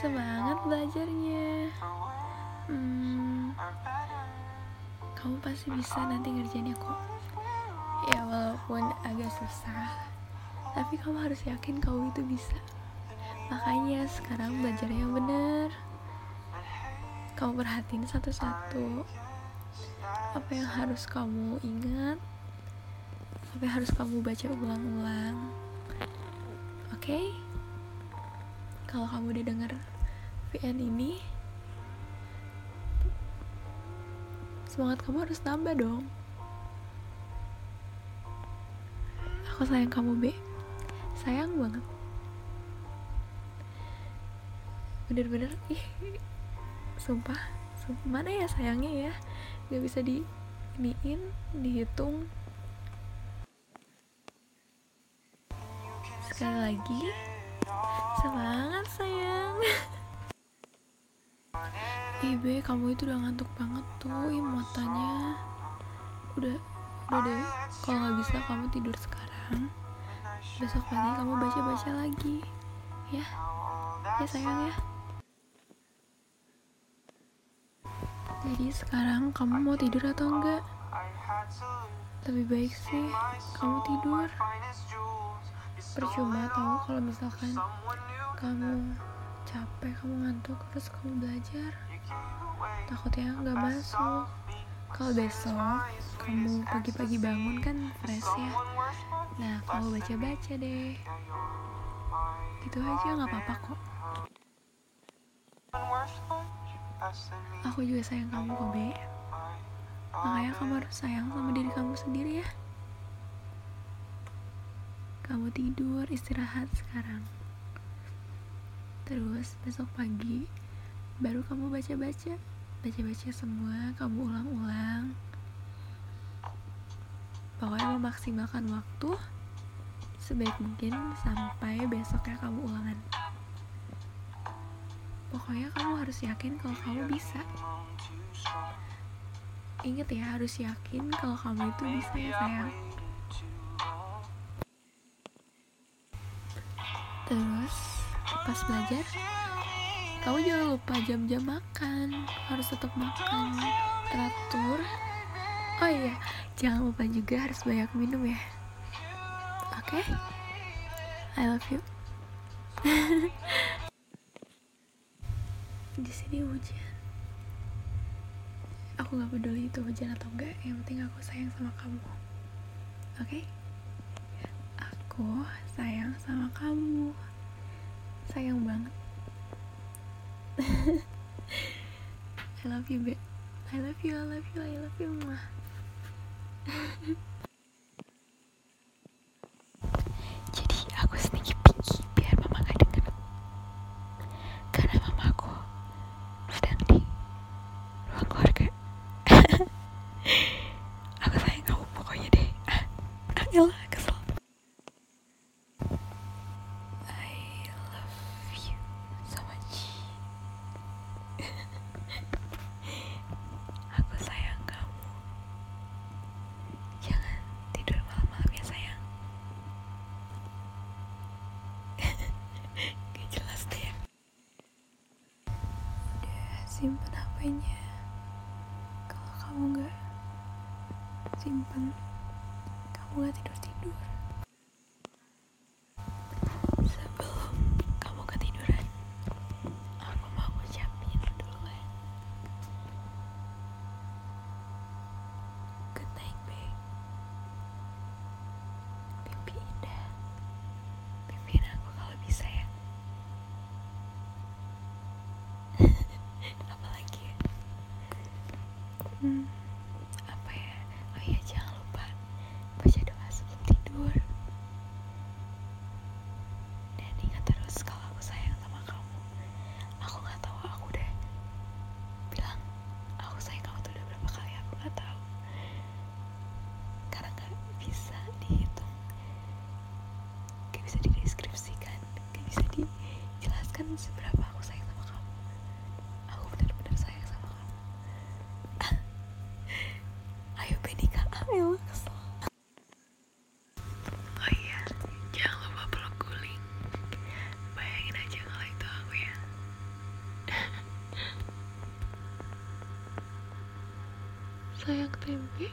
semangat belajarnya. Hmm, kamu pasti bisa nanti ngerjainnya kok. Ya walaupun agak susah tapi kamu harus yakin kamu itu bisa. Makanya sekarang belajar yang benar. Kamu perhatiin satu-satu apa yang harus kamu ingat apa yang harus kamu baca ulang-ulang. Oke? Okay? kalau kamu udah denger VN ini semangat kamu harus nambah dong. Aku sayang kamu be. Sayang banget. Bener-bener ih sumpah, mana ya sayangnya ya? Nggak bisa di iniin dihitung. Sekali lagi semangat sayang Ibe kamu itu udah ngantuk banget tuh matanya. Udah udah deh. Kalau nggak bisa kamu tidur sekarang. Besok pagi kamu baca-baca lagi. Ya? Ya sayang ya. Jadi sekarang kamu mau tidur atau enggak lebih baik sih kamu tidur. Percuma tahu kalau misalkan kamu capek kamu ngantuk terus kamu belajar takutnya nggak masuk. Kalau besok kamu pagi-pagi bangun kan fresh ya. Nah kamu baca-baca deh. Gitu aja nggak apa-apa kok. Aku juga sayang kamu kok be. Makanya kamu harus sayang sama diri kamu sendiri ya. Kamu tidur istirahat sekarang. Terus besok pagi baru kamu baca-baca. Baca-baca semua kamu ulang-ulang. Pokoknya memaksimalkan waktu sebaik mungkin sampai besoknya kamu ulangan. Pokoknya kamu harus yakin kalau kamu bisa. Inget ya harus yakin kalau kamu itu bisa ya sayang. Terus pas belajar kamu jangan lupa jam-jam makan. Harus tetap makan. Teratur. Oh iya jangan lupa juga harus banyak minum ya. Oke? Okay? I love you. Di sini hujan. Aku nggak peduli itu hujan atau enggak yang penting aku sayang sama kamu. Oke? Okay? aku sayang sama kamu. Sayang banget I love you babe. I love you I love you I love you mah jadi aku sneaky pinky biar mama gak denger. Karena mamaku sedang di ruang keluarga. Aku sayang kamu pokoknya deh. Ah, ah kesel I love you so much aku sayang kamu jangan tidur malam-malam ya sayang gak jelas deh simpen HP-nya kalau kamu nggak simpen kamu nggak tidur tidur sebelum kamu ketiduran aku mau ngucapin duluan good night babe mimpi indah pimpin aku kalau bisa ya apalagi ya hmm, apa ya oh iya jangan lupa baca doa sebelum tidur dan ingat terus kalau aku sayang sama kamu aku nggak tahu aku udah bilang aku sayang kamu tuh udah berapa kali aku nggak tahu karena nggak bisa dihitung gak bisa dideskripsikan gak bisa dijelaskan seberapa aku sayang sama kamu aku benar-benar sayang sama kamu ayo Benika ayo kesel oh iya jangan lupa peluk guling bayangin aja kalau itu aku ya sayang tempe